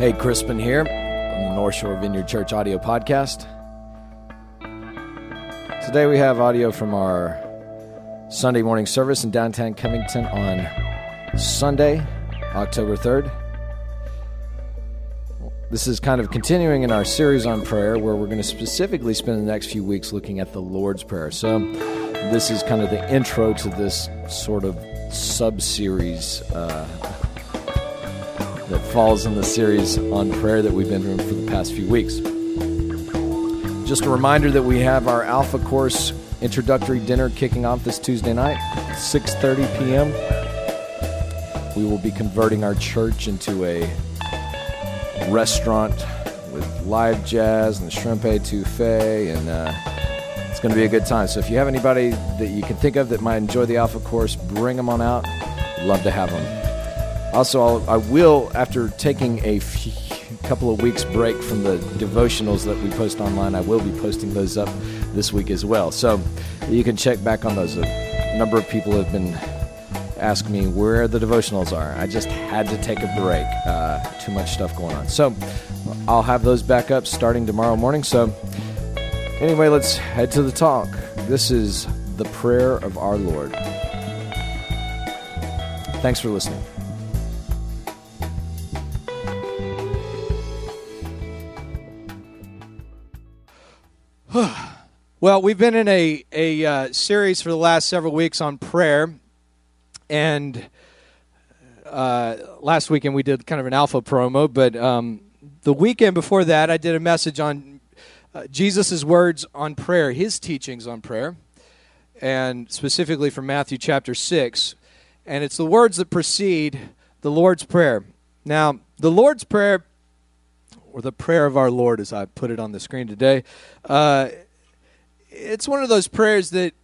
Hey, Crispin here on the North Shore Vineyard Church audio podcast. Today we have audio from our Sunday morning service in downtown Covington on Sunday, October 3rd. This is kind of continuing in our series on prayer where we're going to specifically spend the next few weeks looking at the Lord's Prayer. So, this is kind of the intro to this sort of sub series uh, that falls in the series on prayer that we've been doing for the past few weeks. Just a reminder that we have our Alpha Course introductory dinner kicking off this Tuesday night, 6:30 p.m. We will be converting our church into a restaurant with live jazz and the shrimp etouffee, and uh, it's going to be a good time. So if you have anybody that you can think of that might enjoy the Alpha Course, bring them on out. Love to have them. Also, I'll, I will, after taking a few, couple of weeks break from the devotionals that we post online, I will be posting those up this week as well. So you can check back on those. A number of people have been asking me where the devotionals are. I just had to take a break. Uh, too much stuff going on. So I'll have those back up starting tomorrow morning. So anyway, let's head to the talk. This is the prayer of our Lord. Thanks for listening. Well, we've been in a, a uh, series for the last several weeks on prayer. And uh, last weekend we did kind of an alpha promo, but um, the weekend before that I did a message on uh, Jesus' words on prayer, his teachings on prayer, and specifically from Matthew chapter 6. And it's the words that precede the Lord's Prayer. Now, the Lord's Prayer, or the prayer of our Lord as I put it on the screen today, uh, it's one of those prayers that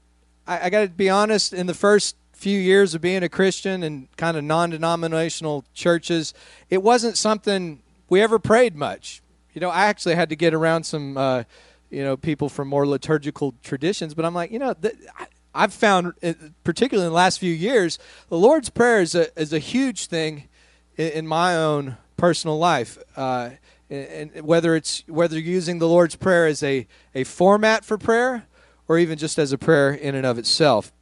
I, I got to be honest. In the first few years of being a Christian and kind of non-denominational churches, it wasn't something we ever prayed much. You know, I actually had to get around some, uh, you know, people from more liturgical traditions. But I'm like, you know, th- I've found, uh, particularly in the last few years, the Lord's Prayer is a is a huge thing in, in my own personal life. Uh, and whether it's whether you're using the Lord's Prayer as a, a format for prayer or even just as a prayer in and of itself.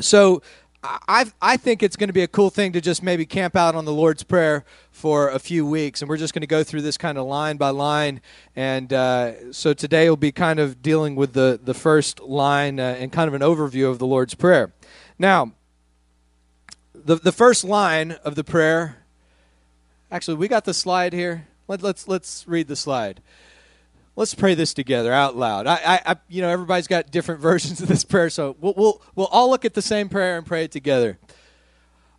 So I I think it's going to be a cool thing to just maybe camp out on the Lord's Prayer for a few weeks, and we're just going to go through this kind of line by line. And uh, so today we'll be kind of dealing with the the first line uh, and kind of an overview of the Lord's Prayer. Now, the the first line of the prayer. Actually, we got the slide here. Let, let's let's read the slide. Let's pray this together out loud. I, I, I, you know, everybody's got different versions of this prayer, so we'll, we'll we'll all look at the same prayer and pray it together.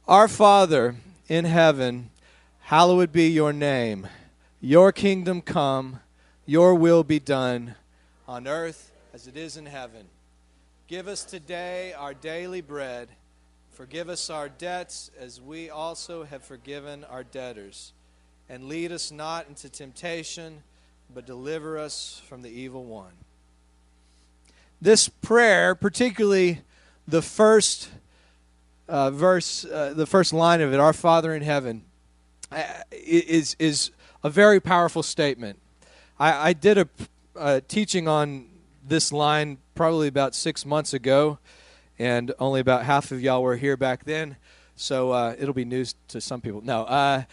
Our Father in heaven, hallowed be your name. Your kingdom come. Your will be done, on earth as it is in heaven. Give us today our daily bread. Forgive us our debts as we also have forgiven our debtors and lead us not into temptation, but deliver us from the evil one. This prayer, particularly the first uh, verse, uh, the first line of it, Our Father in heaven, uh, is, is a very powerful statement. I, I did a, a teaching on this line probably about six months ago, and only about half of y'all were here back then, so uh, it'll be news to some people. No, uh,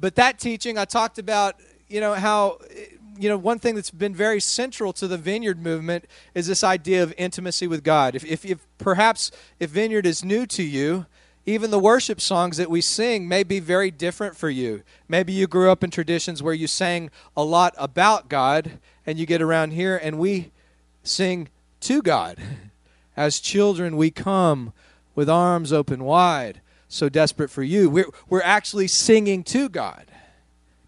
but that teaching, I talked about, you know, how, you know, one thing that's been very central to the Vineyard movement is this idea of intimacy with God. If, if, if perhaps if Vineyard is new to you, even the worship songs that we sing may be very different for you. Maybe you grew up in traditions where you sang a lot about God, and you get around here and we sing to God. As children, we come with arms open wide so desperate for you. We're, we're actually singing to God,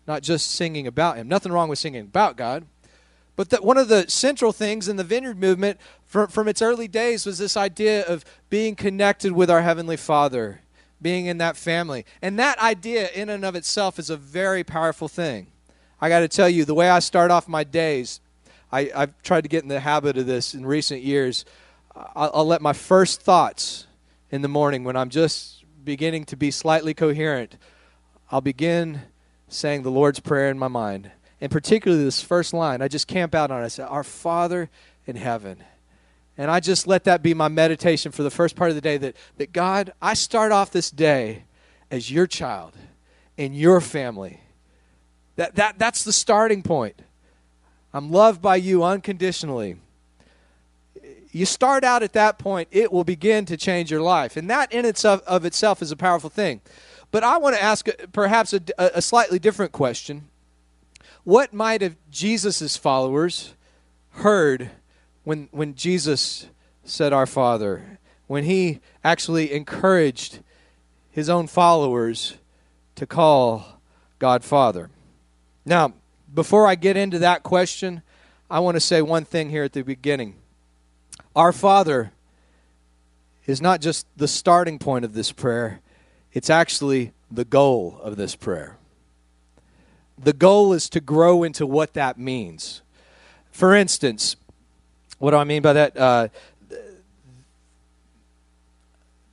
not just singing about Him. Nothing wrong with singing about God. But that one of the central things in the vineyard movement from, from its early days was this idea of being connected with our Heavenly Father, being in that family. And that idea, in and of itself, is a very powerful thing. I got to tell you, the way I start off my days, I, have tried to get in the habit of this in recent years. I'll, I'll let my first thoughts in the morning when I'm just beginning to be slightly coherent, I'll begin saying the Lord's Prayer in my mind. And particularly this first line, I just camp out on it. I say, Our Father in heaven. And I just let that be my meditation for the first part of the day that, that God, I start off this day as your child in your family. That, that, that's the starting point. I'm loved by you unconditionally. You start out at that point, it will begin to change your life. And that in itself of itself is a powerful thing. But I want to ask uh, perhaps a, a slightly different question. What might have Jesus' followers heard when, when Jesus said, Our Father? When he actually encouraged his own followers to call God Father? Now, before I get into that question, I want to say one thing here at the beginning. Our Father is not just the starting point of this prayer, it's actually the goal of this prayer. The goal is to grow into what that means. For instance, what do I mean by that? Uh,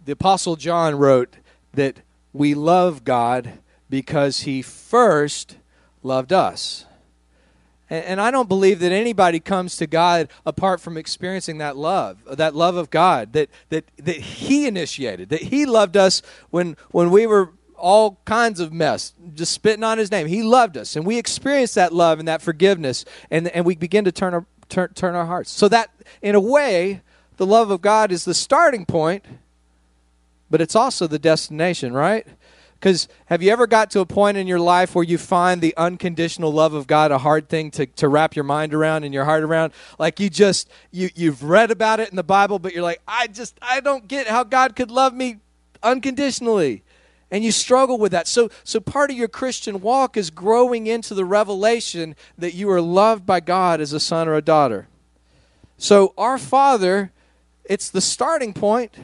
the Apostle John wrote that we love God because he first loved us. And, I don't believe that anybody comes to God apart from experiencing that love, that love of God that, that, that He initiated, that He loved us when, when we were all kinds of mess, just spitting on His name. He loved us, and we experience that love and that forgiveness, and, and we begin to turn our, turn, turn our hearts. So, that, in a way, the love of God is the starting point, but it's also the destination, right? Because have you ever got to a point in your life where you find the unconditional love of God a hard thing to, to wrap your mind around and your heart around? Like you just, you, you've read about it in the Bible, but you're like, I just, I don't get how God could love me unconditionally. And you struggle with that. So, so part of your Christian walk is growing into the revelation that you are loved by God as a son or a daughter. So our Father, it's the starting point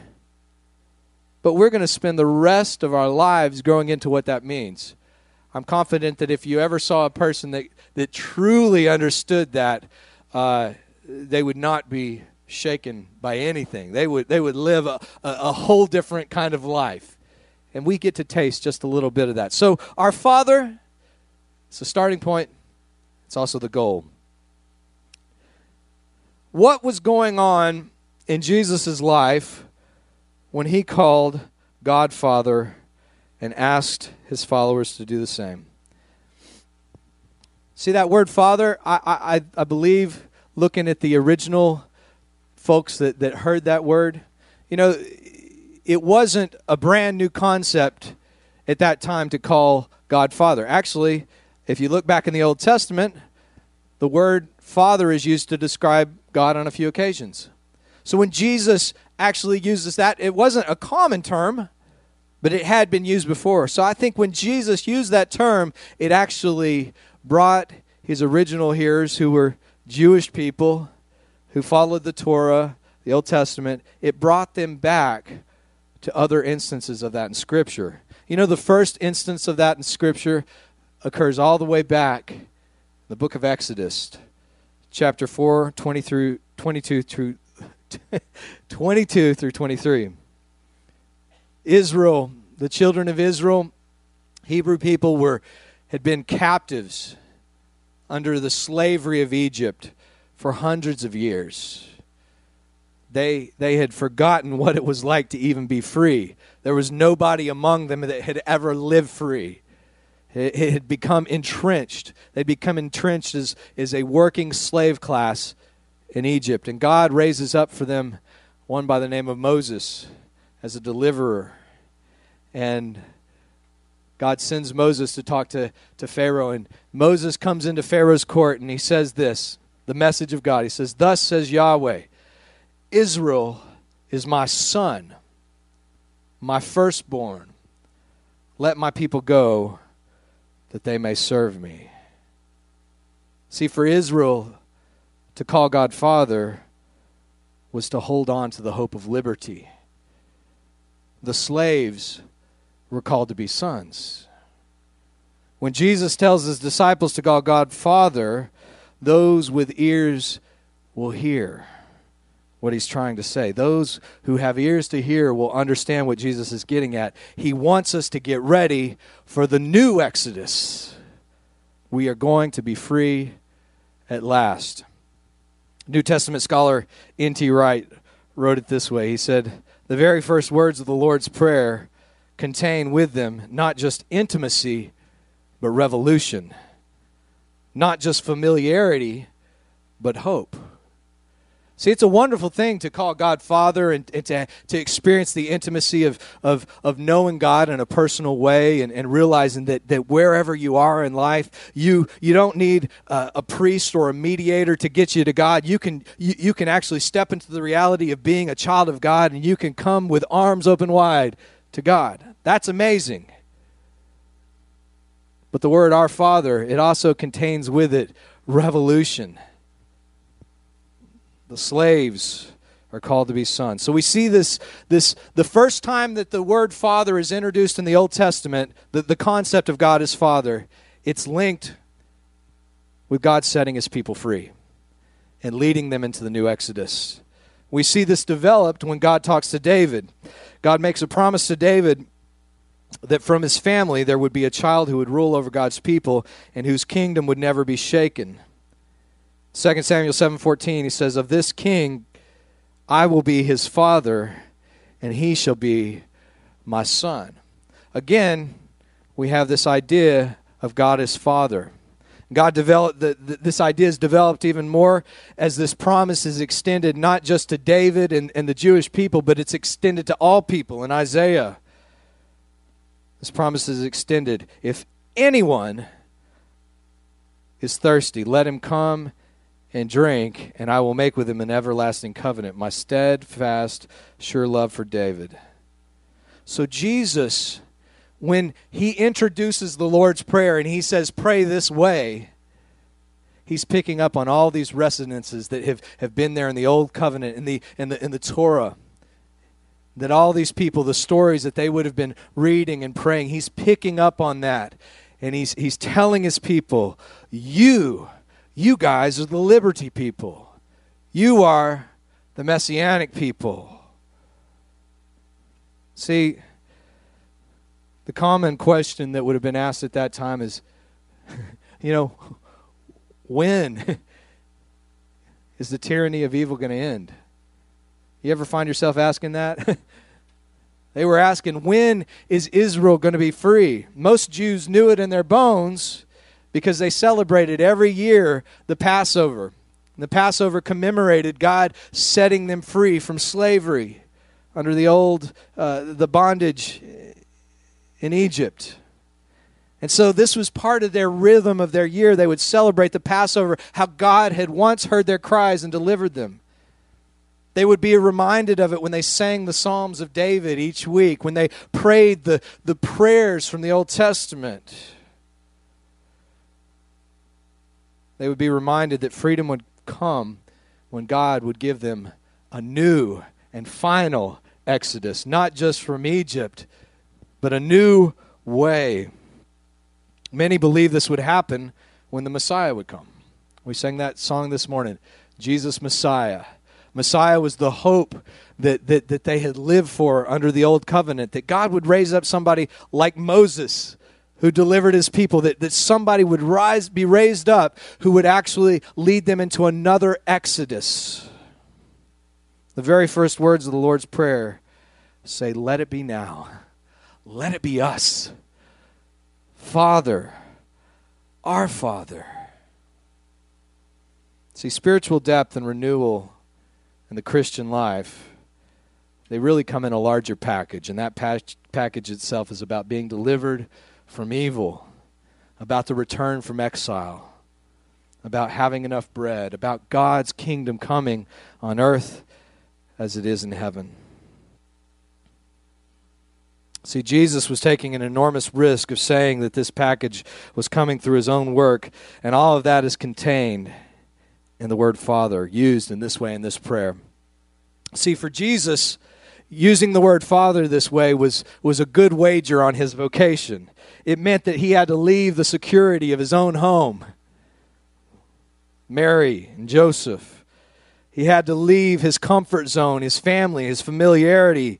but we're going to spend the rest of our lives growing into what that means. I'm confident that if you ever saw a person that, that truly understood that, uh, they would not be shaken by anything. They would, they would live a, a, a whole different kind of life. And we get to taste just a little bit of that. So, our Father, it's the starting point, it's also the goal. What was going on in Jesus' life when he called God Father and asked his followers to do the same. See that word Father? I, I, I believe, looking at the original folks that, that heard that word, you know, it wasn't a brand new concept at that time to call God Father. Actually, if you look back in the Old Testament, the word Father is used to describe God on a few occasions. So when Jesus actually uses that. It wasn't a common term, but it had been used before. So I think when Jesus used that term, it actually brought his original hearers, who were Jewish people who followed the Torah, the Old Testament, it brought them back to other instances of that in Scripture. You know, the first instance of that in Scripture occurs all the way back in the book of Exodus, chapter 4, 20 through, 22 through 22 through 23. Israel, the children of Israel, Hebrew people were had been captives under the slavery of Egypt for hundreds of years. They, they had forgotten what it was like to even be free. There was nobody among them that had ever lived free. It, it had become entrenched. They'd become entrenched as, as a working slave class in Egypt. And God raises up for them one by the name of Moses as a deliverer. And God sends Moses to talk to, to Pharaoh. And Moses comes into Pharaoh's court and he says this the message of God. He says, Thus says Yahweh, Israel is my son, my firstborn. Let my people go that they may serve me. See, for Israel, to call God Father was to hold on to the hope of liberty. The slaves were called to be sons. When Jesus tells his disciples to call God Father, those with ears will hear what he's trying to say. Those who have ears to hear will understand what Jesus is getting at. He wants us to get ready for the new Exodus. we are going to be free at last. New Testament scholar N.T. Wright wrote it this way He said, The very first words of the Lord's Prayer contain with them not just intimacy, but revolution, not just familiarity, but hope. See, it's a wonderful thing to call God Father and, and, to, to experience the intimacy of, of, of knowing God in a personal way and, and realizing that, that wherever you are in life, you, you don't need a, a priest or a mediator to get you to God. You can, you, you can actually step into the reality of being a child of God and you can come with arms open wide to God. That's amazing. But the word Our Father, it also contains with it revolution the slaves are called to be sons. So we see this this the first time that the word father is introduced in the Old Testament, the, the concept of God as father, it's linked with God setting his people free and leading them into the new Exodus. We see this developed when God talks to David. God makes a promise to David that from his family there would be a child who would rule over God's people and whose kingdom would never be shaken. 2 Samuel 7:14 he says of this king I will be his father and he shall be my son. Again, we have this idea of God as father. God developed the, this idea is developed even more as this promise is extended not just to David and, and the Jewish people, but it's extended to all people in Isaiah. This promise is extended. If anyone is thirsty, let him come and drink, and I will make with him an everlasting covenant, my steadfast, sure love for David. So, Jesus, when he introduces the Lord's Prayer and he says, Pray this way, he's picking up on all these resonances that have, have been there in the Old Covenant, in the, in, the, in the Torah. That all these people, the stories that they would have been reading and praying, he's picking up on that. And he's, he's telling his people, You you guys are the liberty people. You are the messianic people. See, the common question that would have been asked at that time is, you know, when is the tyranny of evil going to end? You ever find yourself asking that? they were asking, when is Israel going to be free? Most Jews knew it in their bones because they celebrated every year the Passover. The Passover commemorated God setting them free from slavery under the old uh, the bondage in Egypt. And so this was part of their rhythm of their year. They would celebrate the Passover, how God had once heard their cries and delivered them. They would be reminded of it when they sang the Psalms of David each week, when they prayed the, the prayers from the Old Testament. They would be reminded that freedom would come when God would give them a new and final exodus, not just from Egypt, but a new way. Many believe this would happen when the Messiah would come. We sang that song this morning, Jesus Messiah. Messiah was the hope that, that, that they had lived for under the old covenant, that God would raise up somebody like Moses who delivered his people, that, that somebody would rise, be raised up who would actually lead them into another exodus. The very first words of the Lord's Prayer say, Let it be now. Let it be us. Father, our Father. See, spiritual depth and renewal in the Christian life, they really come in a larger package, and that package itself is about being delivered from evil, about the return from exile, about having enough bread, about God's kingdom coming on earth as it is in heaven. See, Jesus was taking an enormous risk of saying that this package was coming through his own work, and all of that is contained in the word Father, used in this way in this prayer. See, for Jesus, using the word Father this way was, was a good wager on his vocation it meant that he had to leave the security of his own home. Mary and Joseph. He had to leave his comfort zone, his family, his familiarity,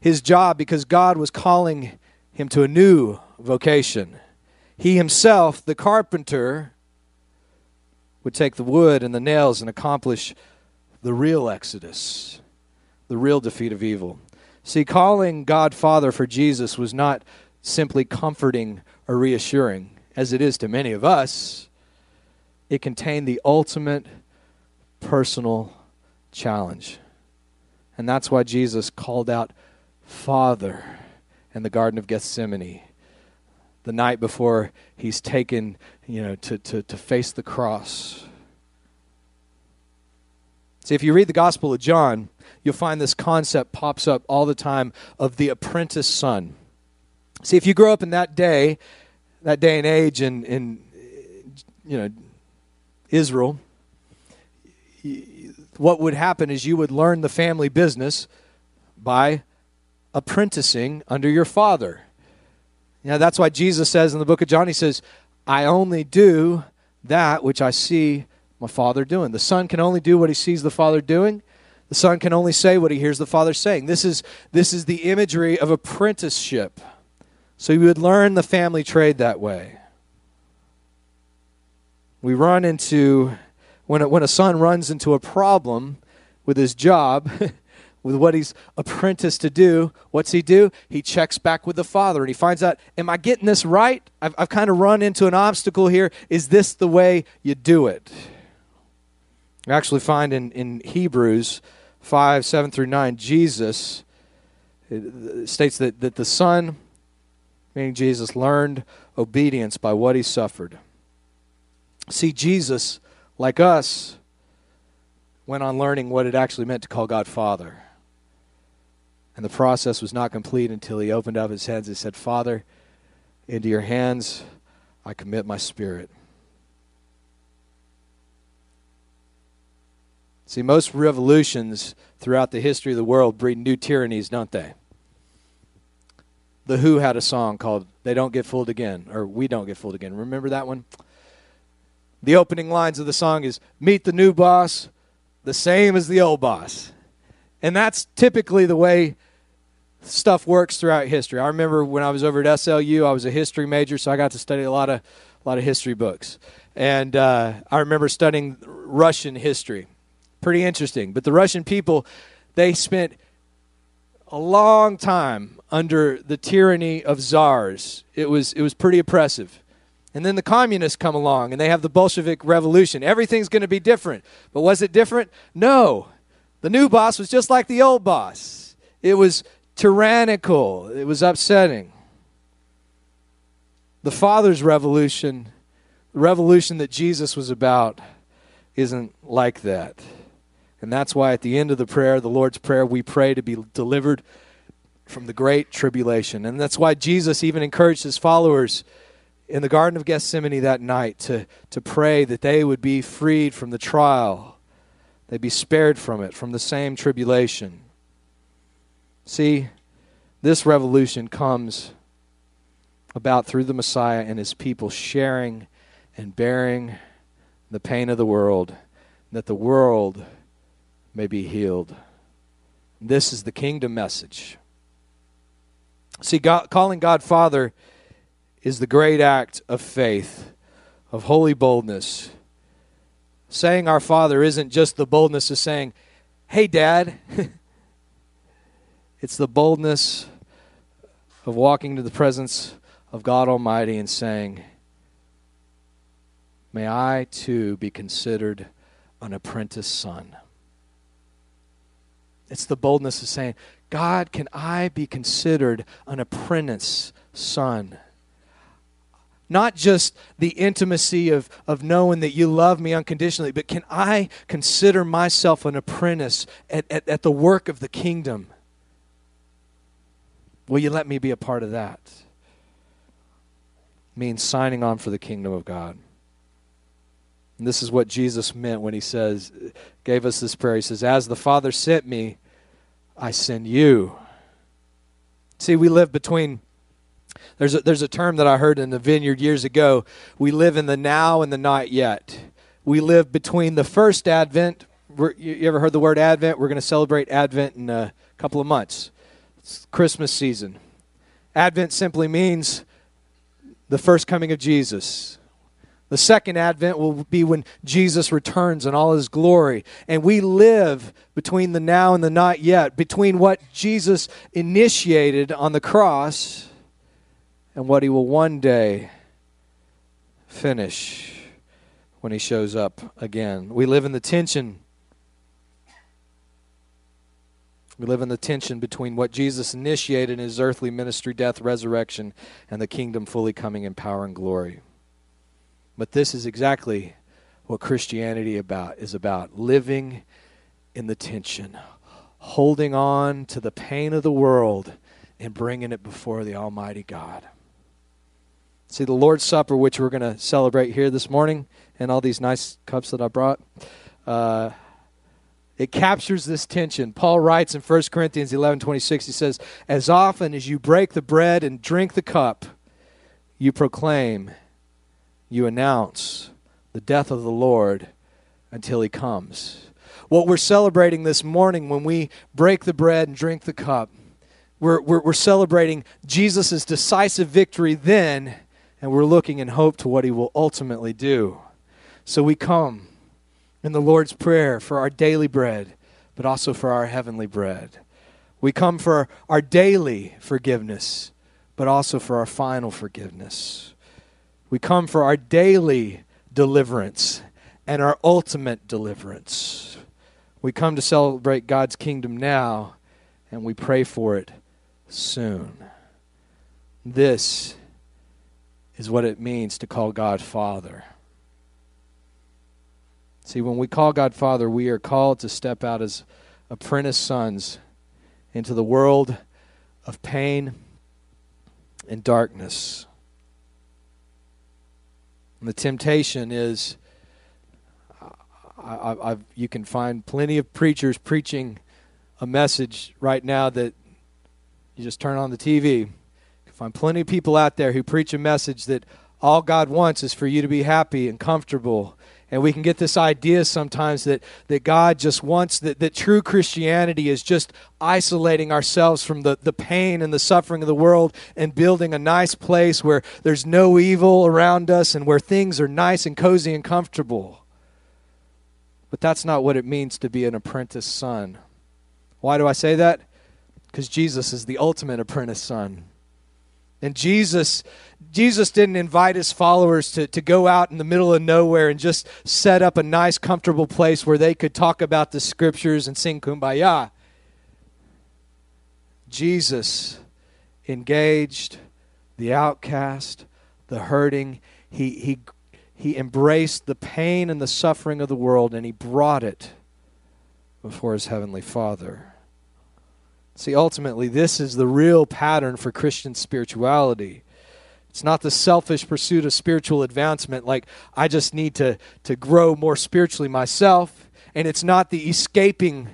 his job, because God was calling him to a new vocation. He himself, the carpenter, would take the wood and the nails and accomplish the real exodus, the real defeat of evil. See, calling God Father for Jesus was not simply comforting or reassuring, as it is to many of us. It contained the ultimate personal challenge. And that's why Jesus called out Father in the Garden of Gethsemane the night before he's taken, you know, to, to, to face the cross. See, if you read the Gospel of John, you'll find this concept pops up all the time of the apprentice son. See, if you grow up in that day, that day and age in, in you know, Israel, what would happen is you would learn the family business by apprenticing under your father. Now, that's why Jesus says in the book of John, he says, I only do that which I see my father doing. The son can only do what he sees the father doing. The son can only say what he hears the father saying. This is, this is the imagery of apprenticeship. So you would learn the family trade that way. We run into when a, when a son runs into a problem with his job, with what he's apprenticed to do, what's he do? He checks back with the father and he finds out, am I getting this right? I've, I've kind of run into an obstacle here. Is this the way you do it? You actually find in, in Hebrews 5 7 through 9, Jesus states that, that the Son, meaning Jesus, learned obedience by what he suffered. See, Jesus like us, went on learning what it actually meant to call God Father. And the process was not complete until he opened up his hands and said, Father, into your hands I commit my spirit. See, most revolutions throughout the history of the world breed new tyrannies, don't they? The Who had a song called They Don't Get Fooled Again, or We Don't Get Fooled Again. Remember that one? the opening lines of the song is Meet the new boss, the same as the old boss. And that's typically the way stuff works throughout history. I remember when I was over at SLU, I was a history major, so I got to study a lot of a lot of history books. And uh, I remember studying Russian history. Pretty interesting. But the Russian people, they spent a long time under the tyranny of czars. It was it was pretty oppressive. And then the communists come along and they have the Bolshevik Revolution. Everything's going to be different. But was it different? No. The new boss was just like the old boss. It was tyrannical, it was upsetting. The Father's revolution, the revolution that Jesus was about, isn't like that. And that's why at the end of the prayer, the Lord's Prayer, we pray to be delivered from the great tribulation. And that's why Jesus even encouraged his followers in the Garden of Gethsemane that night to, to pray that they would be freed from the trial, they'd be spared from it, from the same tribulation. See, this revolution comes about through the Messiah and his people sharing and bearing the pain of the world, that the world may be healed. This is the kingdom message. See, God, calling God Father is the great act of faith, of holy boldness. Saying our Father isn't just the boldness of saying, Hey, Dad. it's the boldness of walking to the presence of God Almighty and saying, May I too be considered an apprentice son. It's the boldness of saying, God, can I be considered an apprentice son? not just the intimacy of, of knowing that you love me unconditionally, but can I consider myself an apprentice at, at, at the work of the kingdom? Will you let me be a part of that? means signing on for the kingdom of God. And this is what Jesus meant when he says, gave us this prayer. He says, As the Father sent me, I send you. See, we live between there's a, there's a term that I heard in the vineyard years ago. We live in the now and the not yet. We live between the first Advent. You ever heard the word Advent? We're going to celebrate Advent in a couple of months. It's Christmas season. Advent simply means the first coming of Jesus. The second advent will be when Jesus returns in all his glory. And we live between the now and the not yet, between what Jesus initiated on the cross and what he will one day finish when he shows up again. We live in the tension. We live in the tension between what Jesus initiated in his earthly ministry, death, resurrection, and the kingdom fully coming in power and glory. But this is exactly what Christianity about is about living in the tension, holding on to the pain of the world and bringing it before the Almighty God. See, the Lord's Supper, which we're going to celebrate here this morning, and all these nice cups that I brought, uh, it captures this tension. Paul writes in 1 Corinthians 11 26, he says, As often as you break the bread and drink the cup, you proclaim, you announce the death of the Lord until he comes. What we're celebrating this morning when we break the bread and drink the cup, we're, we're, we're celebrating Jesus' decisive victory then and we're looking in hope to what he will ultimately do. So we come in the Lord's Prayer for our daily bread, but also for our heavenly bread. We come for our daily forgiveness, but also for our final forgiveness. We come for our daily deliverance and our ultimate deliverance. We come to celebrate God's kingdom now, and we pray for it soon. This is what it means to call God Father. See, when we call God Father, we are called to step out as apprentice sons into the world of pain and darkness. And the temptation is I, I, you can find plenty of preachers preaching a message right now that you just turn on the TV You can find plenty of people out there who preach a message that all God wants is for you to be happy and comfortable. And we can get this idea sometimes that, that God just wants that, that true Christianity is just isolating ourselves from the, the pain and the suffering of the world and building a nice place where there's no evil around us and where things are nice and cozy and comfortable. But that's not what it means to be an apprentice son. Why do I say that? Because Jesus is the ultimate apprentice son. And Jesus Jesus didn't invite his followers to, to go out in the middle of nowhere and just set up a nice, comfortable place where they could talk about the scriptures and sing kumbaya. Jesus engaged the outcast, the hurting. He, he, he embraced the pain and the suffering of the world and he brought it before his heavenly Father. See, ultimately, this is the real pattern for Christian spirituality. It's not the selfish pursuit of spiritual advancement, like I just need to, to grow more spiritually myself. And it's not the escaping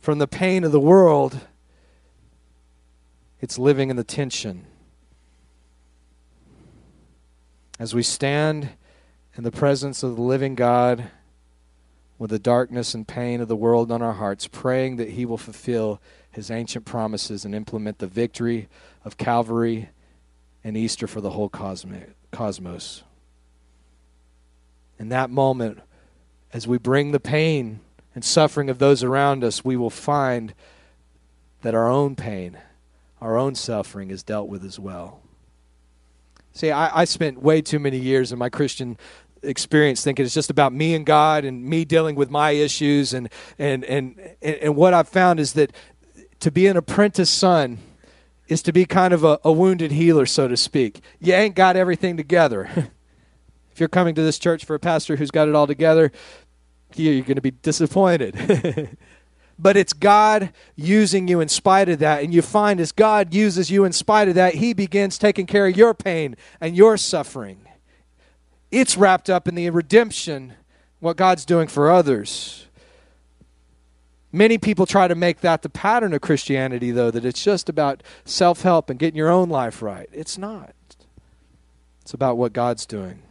from the pain of the world, it's living in the tension. As we stand in the presence of the living God with the darkness and pain of the world on our hearts, praying that He will fulfill his ancient promises and implement the victory of Calvary and Easter for the whole cosmos. In that moment, as we bring the pain and suffering of those around us, we will find that our own pain, our own suffering is dealt with as well. See, I, I spent way too many years in my Christian experience thinking it's just about me and God and me dealing with my issues and and and and what I've found is that to be an apprentice son is to be kind of a, a wounded healer, so to speak. You ain't got everything together. if you're coming to this church for a pastor who's got it all together, you're going to be disappointed. but it's God using you in spite of that. And you find as God uses you in spite of that, He begins taking care of your pain and your suffering. It's wrapped up in the redemption, what God's doing for others. Many people try to make that the pattern of Christianity, though, that it's just about self help and getting your own life right. It's not. It's about what God's doing.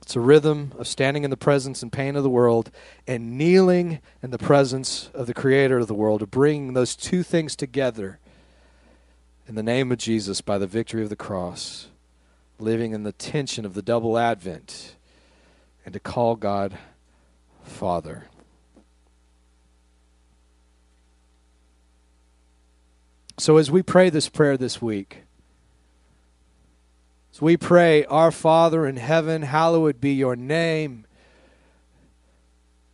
It's a rhythm of standing in the presence and pain of the world and kneeling in the presence of the Creator of the world, of bringing those two things together in the name of Jesus by the victory of the cross, living in the tension of the double advent, and to call God Father. So, as we pray this prayer this week, as we pray, Our Father in heaven, hallowed be your name,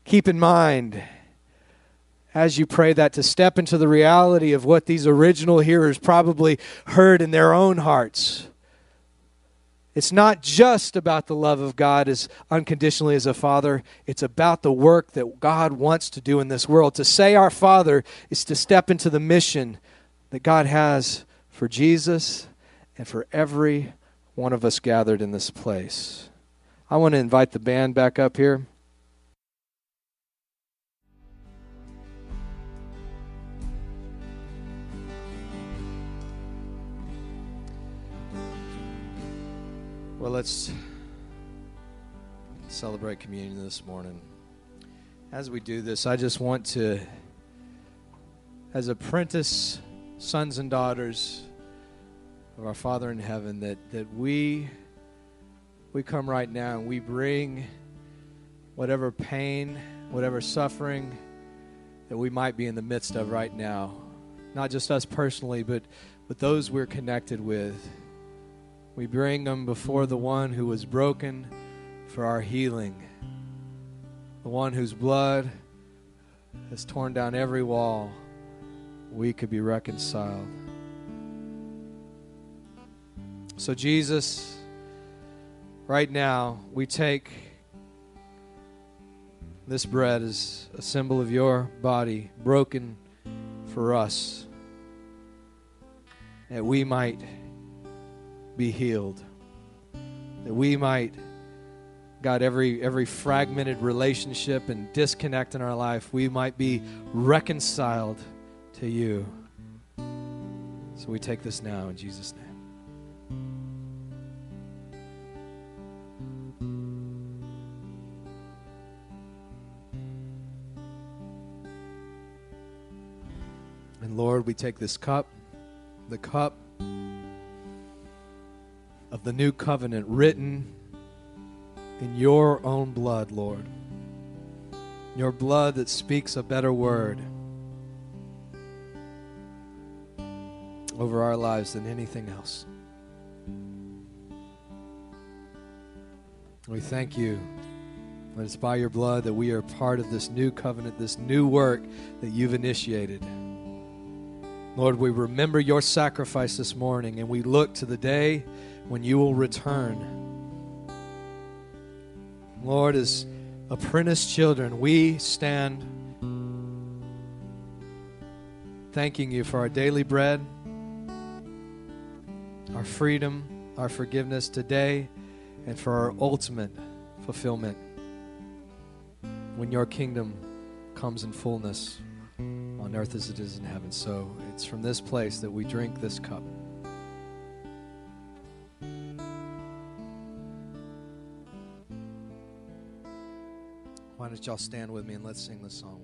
keep in mind as you pray that to step into the reality of what these original hearers probably heard in their own hearts. It's not just about the love of God as unconditionally as a father. It's about the work that God wants to do in this world. To say our Father is to step into the mission that God has for Jesus and for every one of us gathered in this place. I want to invite the band back up here. Well, let's celebrate communion this morning. As we do this, I just want to, as apprentice sons and daughters of our Father in heaven, that, that we we come right now and we bring whatever pain, whatever suffering that we might be in the midst of right now. Not just us personally, but, but those we're connected with. We bring them before the one who was broken for our healing, the one whose blood has torn down every wall. We could be reconciled. So, Jesus, right now, we take this bread as a symbol of your body broken for us, that we might be healed. That we might, God, every, every fragmented relationship and disconnect in our life, we might be reconciled to you. So we take this now in Jesus' name. And Lord, we take this cup, the cup of the new covenant written in your own blood, Lord. Your blood that speaks a better word over our lives than anything else. We thank you that it's by your blood that we are part of this new covenant, this new work that you've initiated. Lord, we remember your sacrifice this morning and we look to the day when you will return. Lord, as apprentice children, we stand thanking you for our daily bread, our freedom, our forgiveness today, and for our ultimate fulfillment when your kingdom comes in fullness on earth as it is in heaven. So it's from this place that we drink this cup. Why don't y'all stand with me and let's sing this song